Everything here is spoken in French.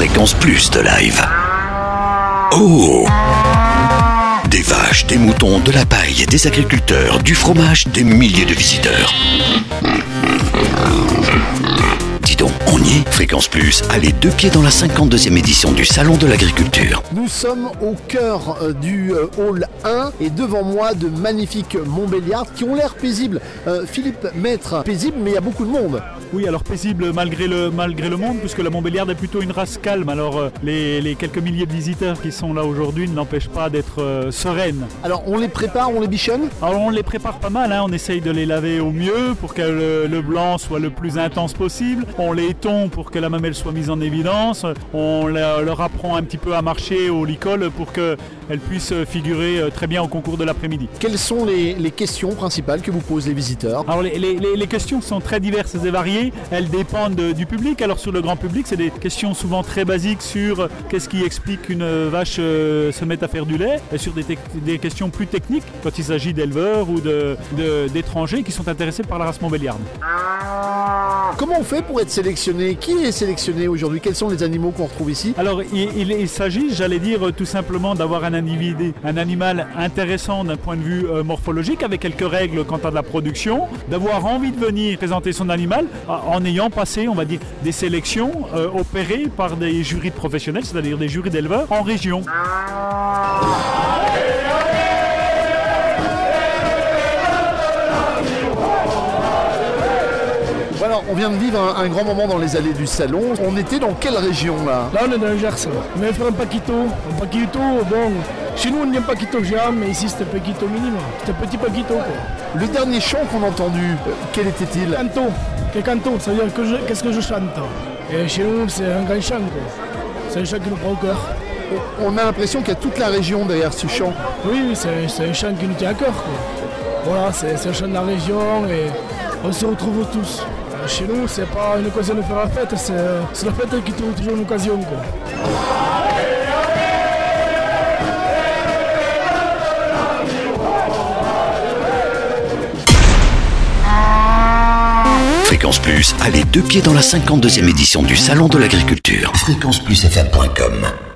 Fréquence Plus de live. Oh Des vaches, des moutons, de la paille, des agriculteurs, du fromage, des milliers de visiteurs. Dis donc, Fréquence Plus, allez deux pieds dans la 52e édition du Salon de l'Agriculture. Nous sommes au cœur euh, du euh, hall 1 et devant moi de magnifiques Montbéliards qui ont l'air paisibles. Euh, Philippe Maître, paisible mais il y a beaucoup de monde. Oui, alors paisible malgré le, malgré le monde, puisque la Montbéliarde est plutôt une race calme. Alors les, les quelques milliers de visiteurs qui sont là aujourd'hui ne l'empêchent pas d'être euh, sereines. Alors on les prépare, on les bichonne? Alors on les prépare pas mal, hein. on essaye de les laver au mieux pour que le, le blanc soit le plus intense possible. On les pour que la mamelle soit mise en évidence. On leur apprend un petit peu à marcher au licol pour qu'elles puissent figurer euh, très bien au concours de l'après-midi. Quelles sont les, les questions principales que vous posent les visiteurs? Alors les, les- les- les questions sont très diverses et variées, elles dépendent de- du public. Alors sur le grand public, c'est des questions souvent très basiques sur euh, qu'est-ce qui explique qu'une vache euh, se mette à faire du lait, et sur des, questions plus techniques quand il s'agit d'éleveurs ou de- de- d'étrangers qui sont intéressés par la race montbéliarde. Comment on fait pour être sélectionné? Qui est sélectionné aujourd'hui? Quels sont les animaux qu'on retrouve ici? Alors il, il- il s'agit, j'allais dire, euh, tout simplement d'avoir un individu, un animal intéressant d'un point de vue euh, morphologique, avec quelques règles quant à de la production, d'avoir envie de venir présenter son animal euh, en ayant passé, on va dire, des sélections euh, opérées par des jurys de professionnels, c'est-à-dire des jurys d'éleveurs en région. Voilà, on vient de vivre un, un grand moment dans les allées du salon. On était dans quelle région là? Là, on est dans le Gers. Faire un paquito. Un paquito, bon, chez nous, on un paquito géant, mais ici, un paquito minime. C'est un petit paquito, quoi. Le dernier chant qu'on a entendu, euh, quel était-il? Canto. Quel canto, ça veut dire que je- qu'est-ce que je chante? Et chez nous, c'est un grand chant, quoi. C'est un chant qui nous prend au cœur. On a l'impression qu'il y a toute la région derrière ce chant. Oui, oui, c'est un chant qui nous tient à cœur, quoi. Voilà, c'est un chant de la région et on se retrouve tous. Chez nous, c'est pas une occasion de faire la fête, c'est la fête qui trouve toujours une occasion, quoi. Fréquence Plus, allez deux pieds dans la 52e édition du Salon de l'Agriculture. Fréquenceplusfm.com